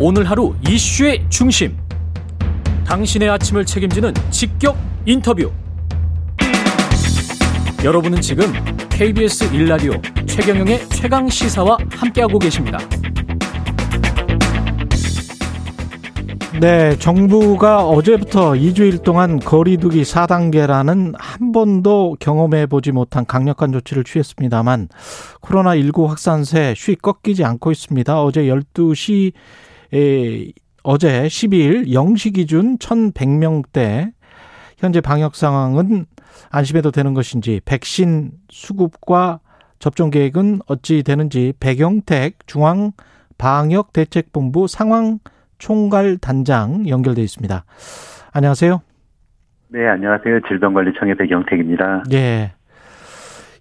오늘 하루 이슈의 중심. 당신의 아침을 책임지는 직격 인터뷰. 여러분은 지금 KBS 일라디오 최경영의 최강 시사와 함께하고 계십니다. 네, 정부가 어제부터 2주일 동안 거리두기 4단계라는 한 번도 경험해 보지 못한 강력한 조치를 취했습니다만 코로나19 확산세 쉬 꺾이지 않고 있습니다. 어제 12시 에, 어제 12일 0시 기준 1,100명대 현재 방역 상황은 안심해도 되는 것인지 백신 수급과 접종 계획은 어찌 되는지 백영택 중앙 방역 대책본부 상황 총괄 단장 연결돼 있습니다. 안녕하세요. 네, 안녕하세요. 질병관리청의 백영택입니다. 예.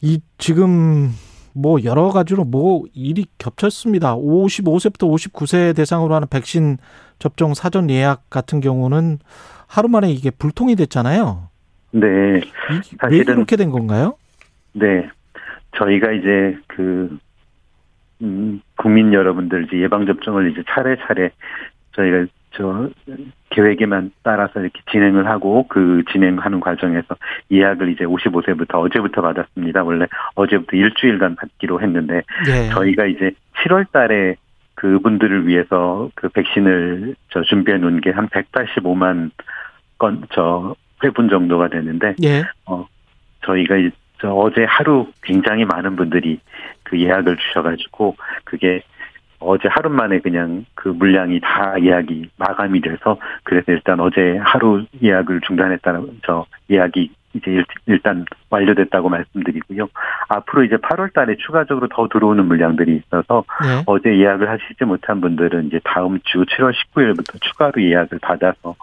이 지금 뭐 여러 가지로 뭐 일이 겹쳤습니다. 55세부터 59세 대상으로 하는 백신 접종 사전 예약 같은 경우는 하루 만에 이게 불통이 됐잖아요. 네. 왜 그렇게 된 건가요? 네. 저희가 이제 그, 음, 국민 여러분들 이제 예방 접종을 이제 차례차례 저희가 저 계획에만 따라서 이렇게 진행을 하고 그 진행하는 과정에서 예약을 이제 55세부터 어제부터 받았습니다. 원래 어제부터 일주일간 받기로 했는데 네. 저희가 이제 7월 달에 그분들을 위해서 그 백신을 저 준비해 놓은 게 한 185만 건 저 회분 정도가 되는데 네. 어 저희가 저 어제 하루 굉장히 많은 분들이 그 예약을 주셔가지고 그게 어제 하루 만에 그냥 그 물량이 다 예약이 마감이 돼서 그래서 일단 어제 하루 예약을 중단했다는 저 예약이 이제 일단 완료됐다고 말씀드리고요. 앞으로 이제 8월 달에 추가적으로 더 들어오는 물량들이 있어서 네. 어제 예약을 하시지 못한 분들은 이제 다음 주 7월 19일부터 추가로 예약을 받아서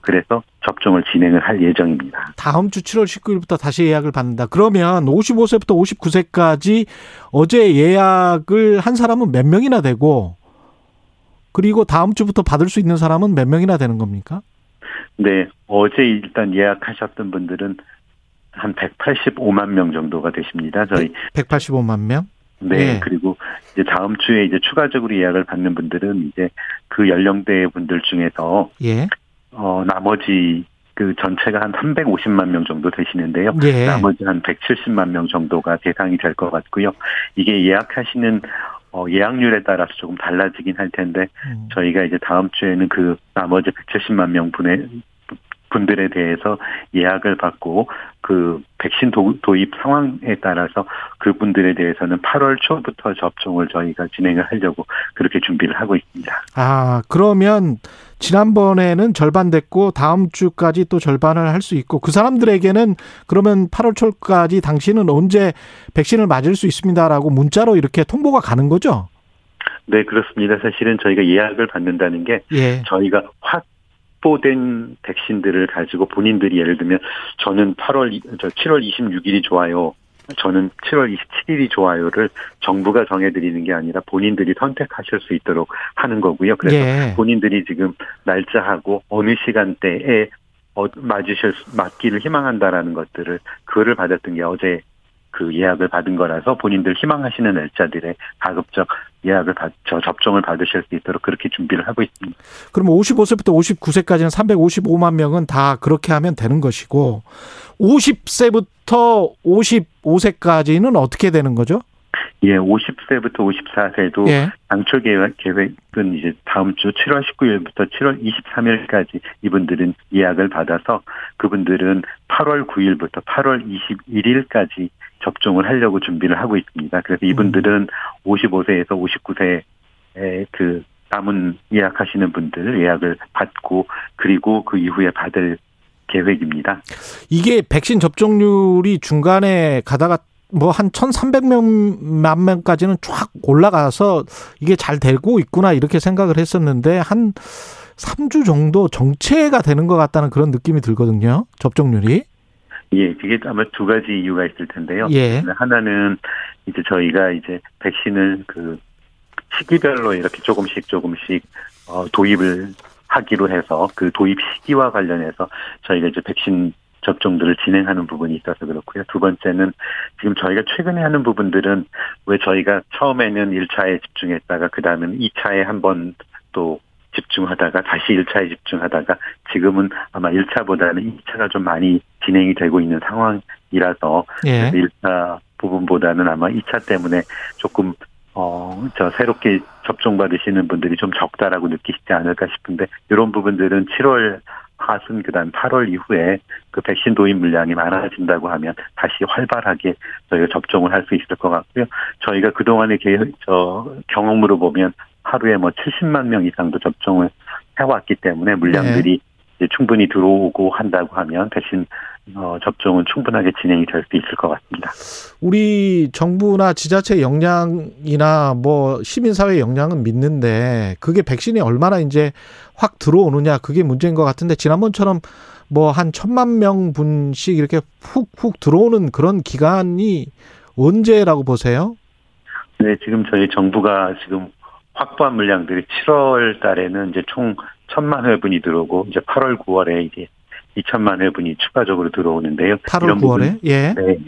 그래서 접종을 진행을 할 예정입니다. 다음 주 7월 19일부터 다시 예약을 받는다. 그러면 55세부터 59세까지 어제 예약을 한 사람은 몇 명이나 되고 그리고 다음 주부터 받을 수 있는 사람은 몇 명이나 되는 겁니까? 네, 어제 일단 예약하셨던 분들은 한 185만 명 정도가 되십니다. 저희 185만 명? 네, 네, 그리고 이제 다음 주에 이제 추가적으로 예약을 받는 분들은 이제 그 연령대 분들 중에서 예. 어, 나머지 그 전체가 한 350만 명 정도 되시는데요. 예. 나머지 한 170만 명 정도가 대상이 될 것 같고요. 이게 예약하시는 어, 예약률에 따라서 조금 달라지긴 할 텐데 음. 저희가 이제 다음 주에는 그 나머지 170만 명 분의 분들에 대해서 예약을 받고 그 백신 도, 입 상황에 따라서 그분들에 대해서는 8월 초부터 접종을 저희가 진행을 하려고 그렇게 준비를 하고 있습니다. 아, 그러면 지난번에는 절반 됐고 다음 주까지 또 절반을 할 수 있고 그 사람들에게는 그러면 8월 초까지 당신은 언제 백신을 맞을 수 있습니다라고 문자로 이렇게 통보가 가는 거죠? 네, 그렇습니다. 사실은 저희가 예약을 받는다는 게 예. 저희가 확 확보된 백신들을 가지고 본인들이 예를 들면 저는 8월 저 7월 26일이 좋아요. 저는 7월 27일이 좋아요를 정부가 정해드리는 게 아니라 본인들이 선택하실 수 있도록 하는 거고요. 그래서 예. 본인들이 지금 날짜하고 어느 시간대에 어, 맞으실 맞기를 희망한다라는 것들을 그거를 받았던 게 어제 그 예약을 받은 거라서 본인들 희망하시는 날짜들에 가급적 예약을 받, 저 접종을 받으실 수 있도록 그렇게 준비를 하고 있습니다. 그럼 55세부터 59세까지는 355만 명은 다 그렇게 하면 되는 것이고 50세부터 55세까지는 어떻게 되는 거죠? 예, 50세부터 54세도 예. 당초 계획, 계획은 이제 다음 주 7월 19일부터 7월 23일까지 이분들은 예약을 받아서 그분들은 8월 9일부터 8월 21일까지 접종을 하려고 준비를 하고 있습니다. 그래서 이분들은 55세에서 59세에 그 남은 예약하시는 분들 예약을 받고 그리고 그 이후에 받을 계획입니다. 이게 백신 접종률이 중간에 가다가 뭐 한 1,300명 명까지는 쫙 올라가서 이게 잘 되고 있구나 이렇게 생각을 했었는데 한 3주 정도 정체가 되는 것 같다는 그런 느낌이 들거든요. 접종률이. 예, 그게 아마 두 가지 이유가 있을 텐데요. 예. 하나는 이제 저희가 이제 백신을 그 시기별로 이렇게 조금씩 조금씩 어 도입을 하기로 해서 그 도입 시기와 관련해서 저희가 이제 백신 접종들을 진행하는 부분이 있어서 그렇고요. 두 번째는 지금 저희가 최근에 하는 부분들은 왜 저희가 처음에는 1차에 집중했다가 그 다음에는 2차에 한번 또 집중하다가 다시 1차에 집중하다가 지금은 아마 1차보다는 2차가 좀 많이 진행이 되고 있는 상황이라서 예. 1차 부분보다는 아마 2차 때문에 조금 어, 저 새롭게 접종 받으시는 분들이 좀 적다라고 느끼시지 않을까 싶은데 이런 부분들은 7월 하순 그다음 8월 이후에 그 백신 도입 물량이 많아진다고 하면 다시 활발하게 저희가 접종을 할 수 있을 것 같고요. 저희가 그동안의 저 경험으로 보면 하루에 뭐 70만 명 이상도 접종을 해왔기 때문에 물량들이 이제 충분히 들어오고 한다고 하면 백신 어, 접종은 충분하게 진행이 될 수 있을 것 같습니다. 우리 정부나 지자체 역량이나 뭐 시민사회 역량은 믿는데 그게 백신이 얼마나 이제 확 들어오느냐 그게 문제인 것 같은데 지난번처럼 뭐 한 천만 명 분씩 이렇게 훅훅 들어오는 그런 기간이 언제라고 보세요? 네, 지금 저희 정부가 지금 확보한 물량들이 7월 달에는 이제 총 천만 회분이 들어오고 이제 8월 9월에 이제 2천만 회분이 추가적으로 들어오는데요. 8월 이런 9월에 예. 네.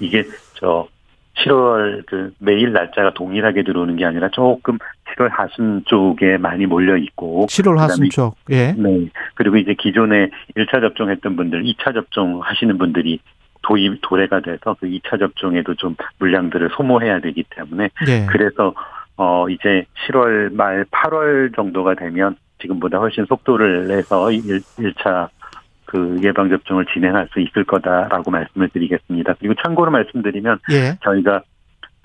이게 저 7월 그 매일 날짜가 동일하게 들어오는 게 아니라 조금 7월 하순 쪽에 많이 몰려 있고 7월 하순 쪽. 예. 네. 그리고 이제 기존에 1차 접종했던 분들, 2차 접종 하시는 분들이 도입 도래가 돼서 그 2차 접종에도 좀 물량들을 소모해야 되기 때문에 예. 그래서 어 이제 7월 말 8월 정도가 되면 지금보다 훨씬 속도를 내서 1, 1차 그 예방 접종을 진행할 수 있을 거다라고 말씀을 드리겠습니다. 그리고 참고로 말씀드리면 예. 저희가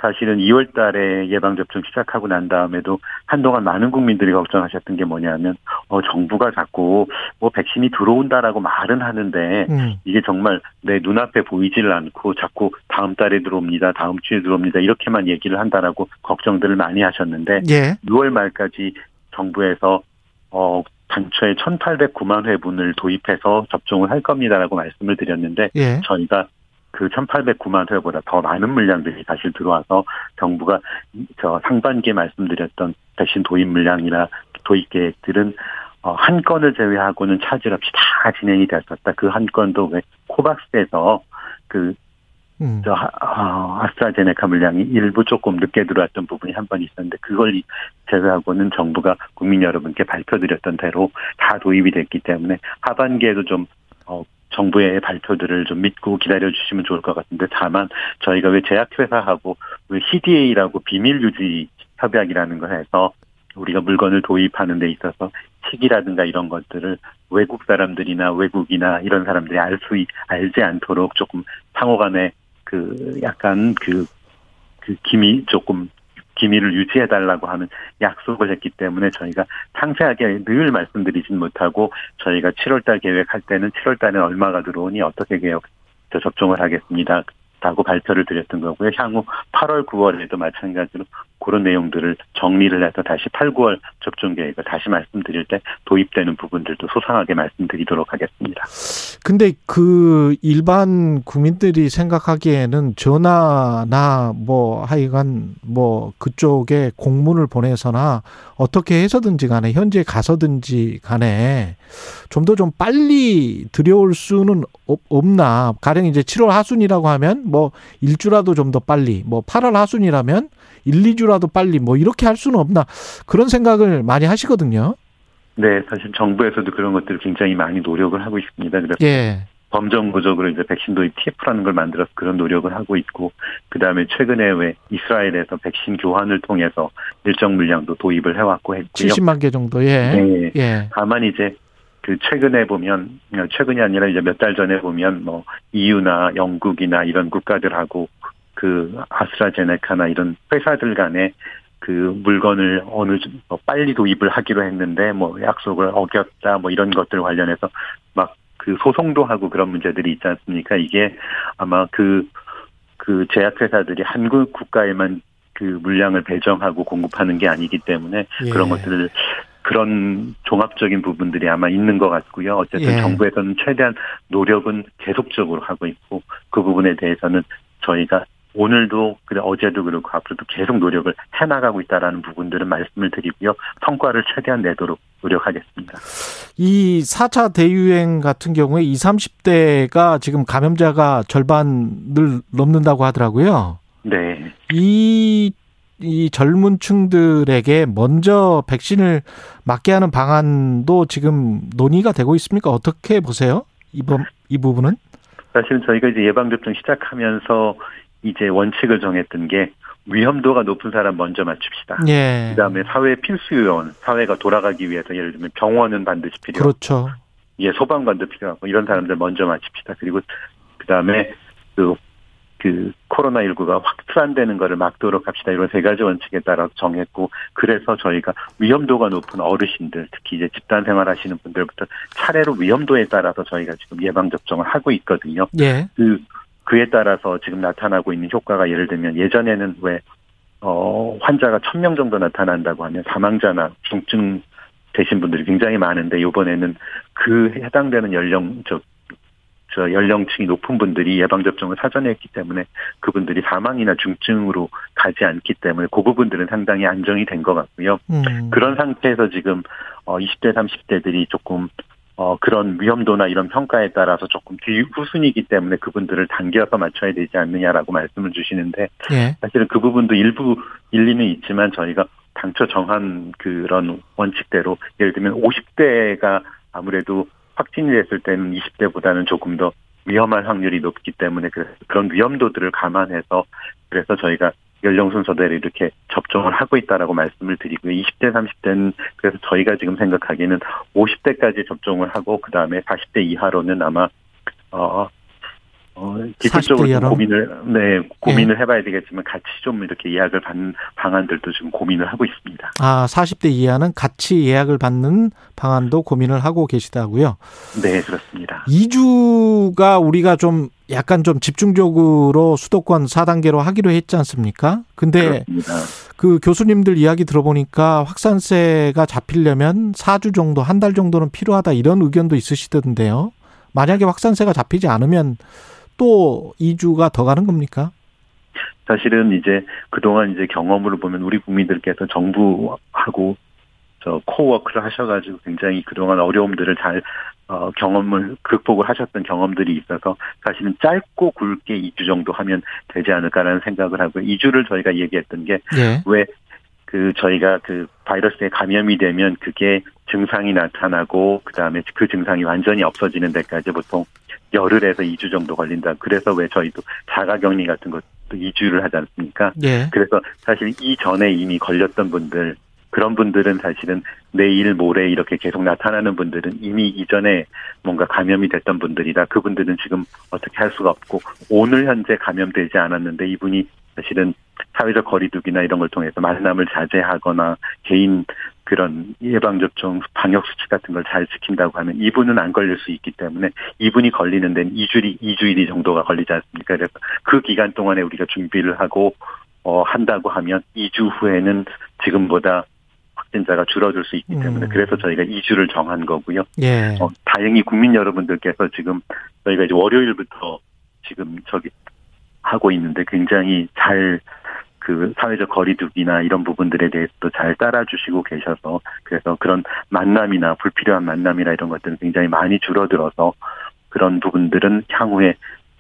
사실은 2월 달에 예방접종 시작하고 난 다음에도 한동안 많은 국민들이 걱정하셨던 게 뭐냐면, 어, 정부가 자꾸 뭐 백신이 들어온다라고 말은 하는데, 음. 이게 정말 내 눈앞에 보이질 않고 자꾸 다음 달에 들어옵니다, 다음 주에 들어옵니다, 이렇게만 얘기를 한다라고 걱정들을 많이 하셨는데, 예. 6월 말까지 정부에서, 어, 단초에 1,809만 회분을 도입해서 접종을 할 겁니다라고 말씀을 드렸는데, 예. 저희가 그 1,809만 회보다 더 많은 물량들이 사실 들어와서 정부가 저 상반기에 말씀드렸던 백신 도입 물량이나 도입 계획들은 어, 한 건을 제외하고는 차질 없이 다 진행이 됐었다. 그 한 건도 왜 코박스에서 그 음. 저 아, 아스트라제네카 물량이 일부 조금 늦게 들어왔던 부분이 한 번 있었는데 그걸 제외하고는 정부가 국민 여러분께 발표드렸던 대로 다 도입이 됐기 때문에 하반기에도 좀 어, 정부의 발표들을 좀 믿고 기다려 주시면 좋을 것 같은데 다만 저희가 왜 제약회사하고 왜 CDA라고 비밀 유지 협약이라는 걸 해서 우리가 물건을 도입하는 데 있어서 시기라든가 이런 것들을 외국 사람들이나 외국이나 이런 사람들이 알 수 알지 않도록 조금 상호 간에 그 약간 그, 그 기미 조금 기밀을 유지해 달라고 하는 약속을 했기 때문에 저희가 상세하게 늘 말씀드리진 못하고 저희가 7월달 계획할 때는 7월달에 얼마가 들어오니 어떻게 계획 저 접종을 하겠습니다. 라고 발표를 드렸던 거고요. 향후 8월, 9월에도 마찬가지로 그런 내용들을 정리를 해서 다시 8, 9월 접종 계획을 다시 말씀드릴 때 도입되는 부분들도 소상하게 말씀드리도록 하겠습니다. 근데 그 일반 국민들이 생각하기에는 전화나 뭐 하여간 뭐 그쪽에 공문을 보내서나 어떻게 해서든지 간에 현지에 가서든지 간에 좀 더좀 빨리 들여올 수는 없- 없나 가령 이제 7월 하순이라고 하면 뭐 일주라도 좀 더 빨리 뭐 8월 하순이라면 1, 2주라도 빨리 뭐 이렇게 할 수는 없나 그런 생각을 많이 하시거든요. 네, 사실 정부에서도 그런 것들을 굉장히 많이 노력을 하고 있습니다. 그래서 예. 범정부적으로 이제 백신 도입 TF라는 걸 만들어서 그런 노력을 하고 있고, 그 다음에 최근에 왜 이스라엘에서 백신 교환을 통해서 일정 물량도 도입을 해왔고 했고요. 70만 개 정도. 예. 네. 예. 다만 이제 그 최근에 보면 최근이 아니라 이제 몇 달 전에 보면 뭐 EU나 영국이나 이런 국가들하고 그 아스트라제네카나 이런 회사들 간에 그 물건을 어느 정- 뭐 빨리 도입을 하기로 했는데 뭐 약속을 어겼다 뭐 이런 것들 관련해서 막 그 소송도 하고 그런 문제들이 있지 않습니까? 이게 아마 그그 제약회사들이 한국 국가에만 그 물량을 배정하고 공급하는 게 아니기 때문에 예. 그런 것들을 그런 종합적인 부분들이 아마 있는 것 같고요. 어쨌든 예. 정부에서는 최대한 노력은 계속적으로 하고 있고 그 부분에 대해서는 저희가 오늘도 그래 어제도 그렇고 앞으로도 계속 노력을 해나가고 있다라는 부분들은 말씀을 드리고요. 성과를 최대한 내도록 노력하겠습니다. 이 4차 대유행 같은 경우에 20, 30대가 지금 감염자가 절반을 넘는다고 하더라고요. 네. 이 이 젊은 층들에게 먼저 백신을 맞게 하는 방안도 지금 논의가 되고 있습니까? 어떻게 보세요? 이번 이 부분은? 사실은 저희가 이제 예방접종 시작하면서 이제 원칙을 정했던 게 위험도가 높은 사람 먼저 맞춥시다. 예. 그다음에 사회 필수 요원, 사회가 돌아가기 위해서 예를 들면 병원은 반드시 필요. 그렇죠. 예, 소방관도 필요하고 이런 사람들 먼저 맞춥시다. 그리고 그다음에 그, 그 코로나 19가 확산되는 거를 막도록 합시다. 이런 세 가지 원칙에 따라 정했고 그래서 저희가 위험도가 높은 어르신들 특히 이제 집단 생활 하시는 분들부터 차례로 위험도에 따라서 저희가 지금 예방 접종을 하고 있거든요. 예. 그 그에 따라서 지금 나타나고 있는 효과가 예를 들면 예전에는 왜 어, 환자가 천 명 정도 나타난다고 하면 사망자나 중증 되신 분들이 굉장히 많은데 이번에는 그 해당되는 연령 저, 저 연령층이 높은 분들이 예방 접종을 사전에 했기 때문에 그분들이 사망이나 중증으로 가지 않기 때문에 그 부분들은 상당히 안정이 된 것 같고요. 음. 그런 상태에서 지금 어 20대 30대들이 조금 어 그런 위험도나 이런 평가에 따라서 조금 뒤 후순이기 때문에 그분들을 당겨서 맞춰야 되지 않느냐라고 말씀을 주시는데 예. 사실은 그 부분도 일부 일리는 있지만 저희가 당초 정한 그런 원칙대로 예를 들면 50대가 아무래도 확진이 됐을 때는 20대보다는 조금 더 위험할 확률이 높기 때문에 그런 위험도들을 감안해서 그래서 저희가 연령 순서대로 이렇게 접종을 하고 있다라고 말씀을 드리고요. 20대, 30대는 그래서 저희가 지금 생각하기에는 50대까지 접종을 하고 그 다음에 40대 이하로는 아마 어 어, 기술적으로 좀 고민을, 네, 고민을 예. 해봐야 되겠지만 같이 좀 이렇게 예약을 받는 방안들도 지금 고민을 하고 있습니다. 아, 40대 이하는 같이 예약을 받는 방안도 고민을 하고 계시다고요? 네, 그렇습니다. 2주가 우리가 좀 약간 좀 집중적으로 수도권 4단계로 하기로 했지 않습니까? 근데 그렇습니다. 그 교수님들 이야기 들어보니까 확산세가 잡히려면 4주 정도, 한 달 정도는 필요하다 이런 의견도 있으시던데요. 만약에 확산세가 잡히지 않으면 또 2주가 더 가는 겁니까? 사실은 이제 그동안 이제 경험으로 보면 우리 국민들께서 정부하고 저 코워크를 하셔가지고 굉장히 그동안 어려움들을 잘 어, 경험을 극복을 하셨던 경험들이 있어서 사실은 짧고 굵게 2주 정도 하면 되지 않을까라는 생각을 하고요. 2주를 저희가 얘기했던 게왜 예. 그 저희가 그 바이러스에 감염이 되면 그게 증상이 나타나고 그다음에 그 증상이 완전히 없어지는 데까지 보통 열흘에서 2주 정도 걸린다. 그래서 왜 저희도 자가격리 같은 것도 2주를 하지 않습니까? 예. 그래서 사실 이전에 이미 걸렸던 분들 그런 분들은 사실은 내일 모레 이렇게 계속 나타나는 분들은 이미 이전에 뭔가 감염이 됐던 분들이라 그분들은 지금 어떻게 할 수가 없고 오늘 현재 감염되지 않았는데 이분이 사실은 사회적 거리두기나 이런 걸 통해서 만남을 자제하거나 개인 그런 예방접종 방역 수칙 같은 걸 잘 지킨다고 하면 이분은 안 걸릴 수 있기 때문에 이분이 걸리는 데는 2주일이 2주일이 정도가 걸리지 않습니까? 그래서 그 기간 동안에 우리가 준비를 하고 어 한다고 하면 2주 후에는 지금보다 확진자가 줄어들 수 있기 때문에 음. 그래서 저희가 2주를 정한 거고요. 예. 어, 다행히 국민 여러분들께서 지금 저희가 이제 월요일부터 지금 저기 하고 있는데 굉장히 잘 그 사회적 거리두기나 이런 부분들에 대해서도 잘 따라주시고 계셔서 그래서 그런 만남이나 불필요한 만남이나 이런 것들은 굉장히 많이 줄어들어서 그런 부분들은 향후에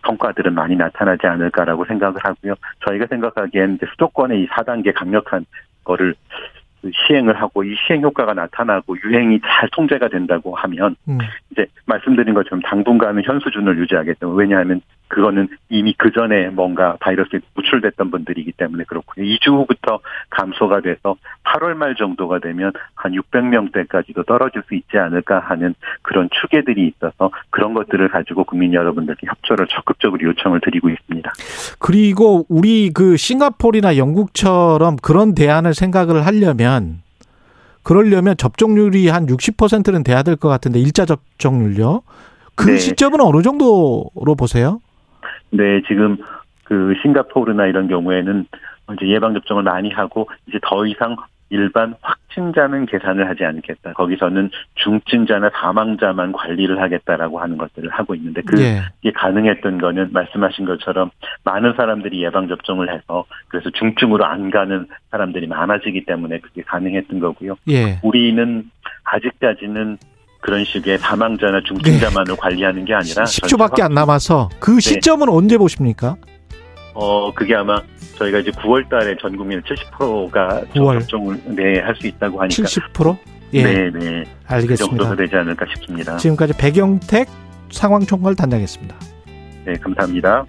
성과들은 많이 나타나지 않을까라고 생각을 하고요. 저희가 생각하기엔 수도권의 이 4단계 강력한 거를 시행을 하고 이 시행 효과가 나타나고 유행이 잘 통제가 된다고 하면 음. 이제 말씀드린 것처럼 당분간은 현 수준을 유지하겠다. 왜냐하면 그거는 이미 그 전에 뭔가 바이러스에 노출됐던 분들이기 때문에 그렇고요. 2주 후부터 감소가 돼서 8월 말 정도가 되면 한 600명대까지도 떨어질 수 있지 않을까 하는 그런 추계들이 있어서 그런 것들을 가지고 국민 여러분들께 협조를 적극적으로 요청을 드리고 있습니다. 그리고 우리 그 싱가폴이나 영국처럼 그런 대안을 생각을 하려면 그러려면 접종률이 한 60%는 돼야 될 것 같은데 일자 접종률요. 그 네. 시점은 어느 정도로 보세요? 네, 지금 그 싱가포르나 이런 경우에는 이제 예방 접종을 많이 하고 이제 더 이상 일반 확진자는 계산을 하지 않겠다. 거기서는 중증자나 사망자만 관리를 하겠다라고 하는 것들을 하고 있는데 그게 예. 가능했던 거는 말씀하신 것처럼 많은 사람들이 예방 접종을 해서 그래서 중증으로 안 가는 사람들이 많아지기 때문에 그게 가능했던 거고요. 예. 우리는 아직까지는 그런 식의 사망자나 중증자만을 네. 관리하는 게 아니라 10초밖에 안 남아서 그 네. 시점은 네. 언제 보십니까? 어 그게 아마 저희가 이제 9월 달에 전 국민 70%가 9월. 접종을 네, 할 수 있다고 하니까 70%? 예, 네, 네. 그 알겠습니다. 정도가 되지 않을까 싶습니다. 지금까지 백영택 상황총괄 단장이었습니다. 네, 감사합니다.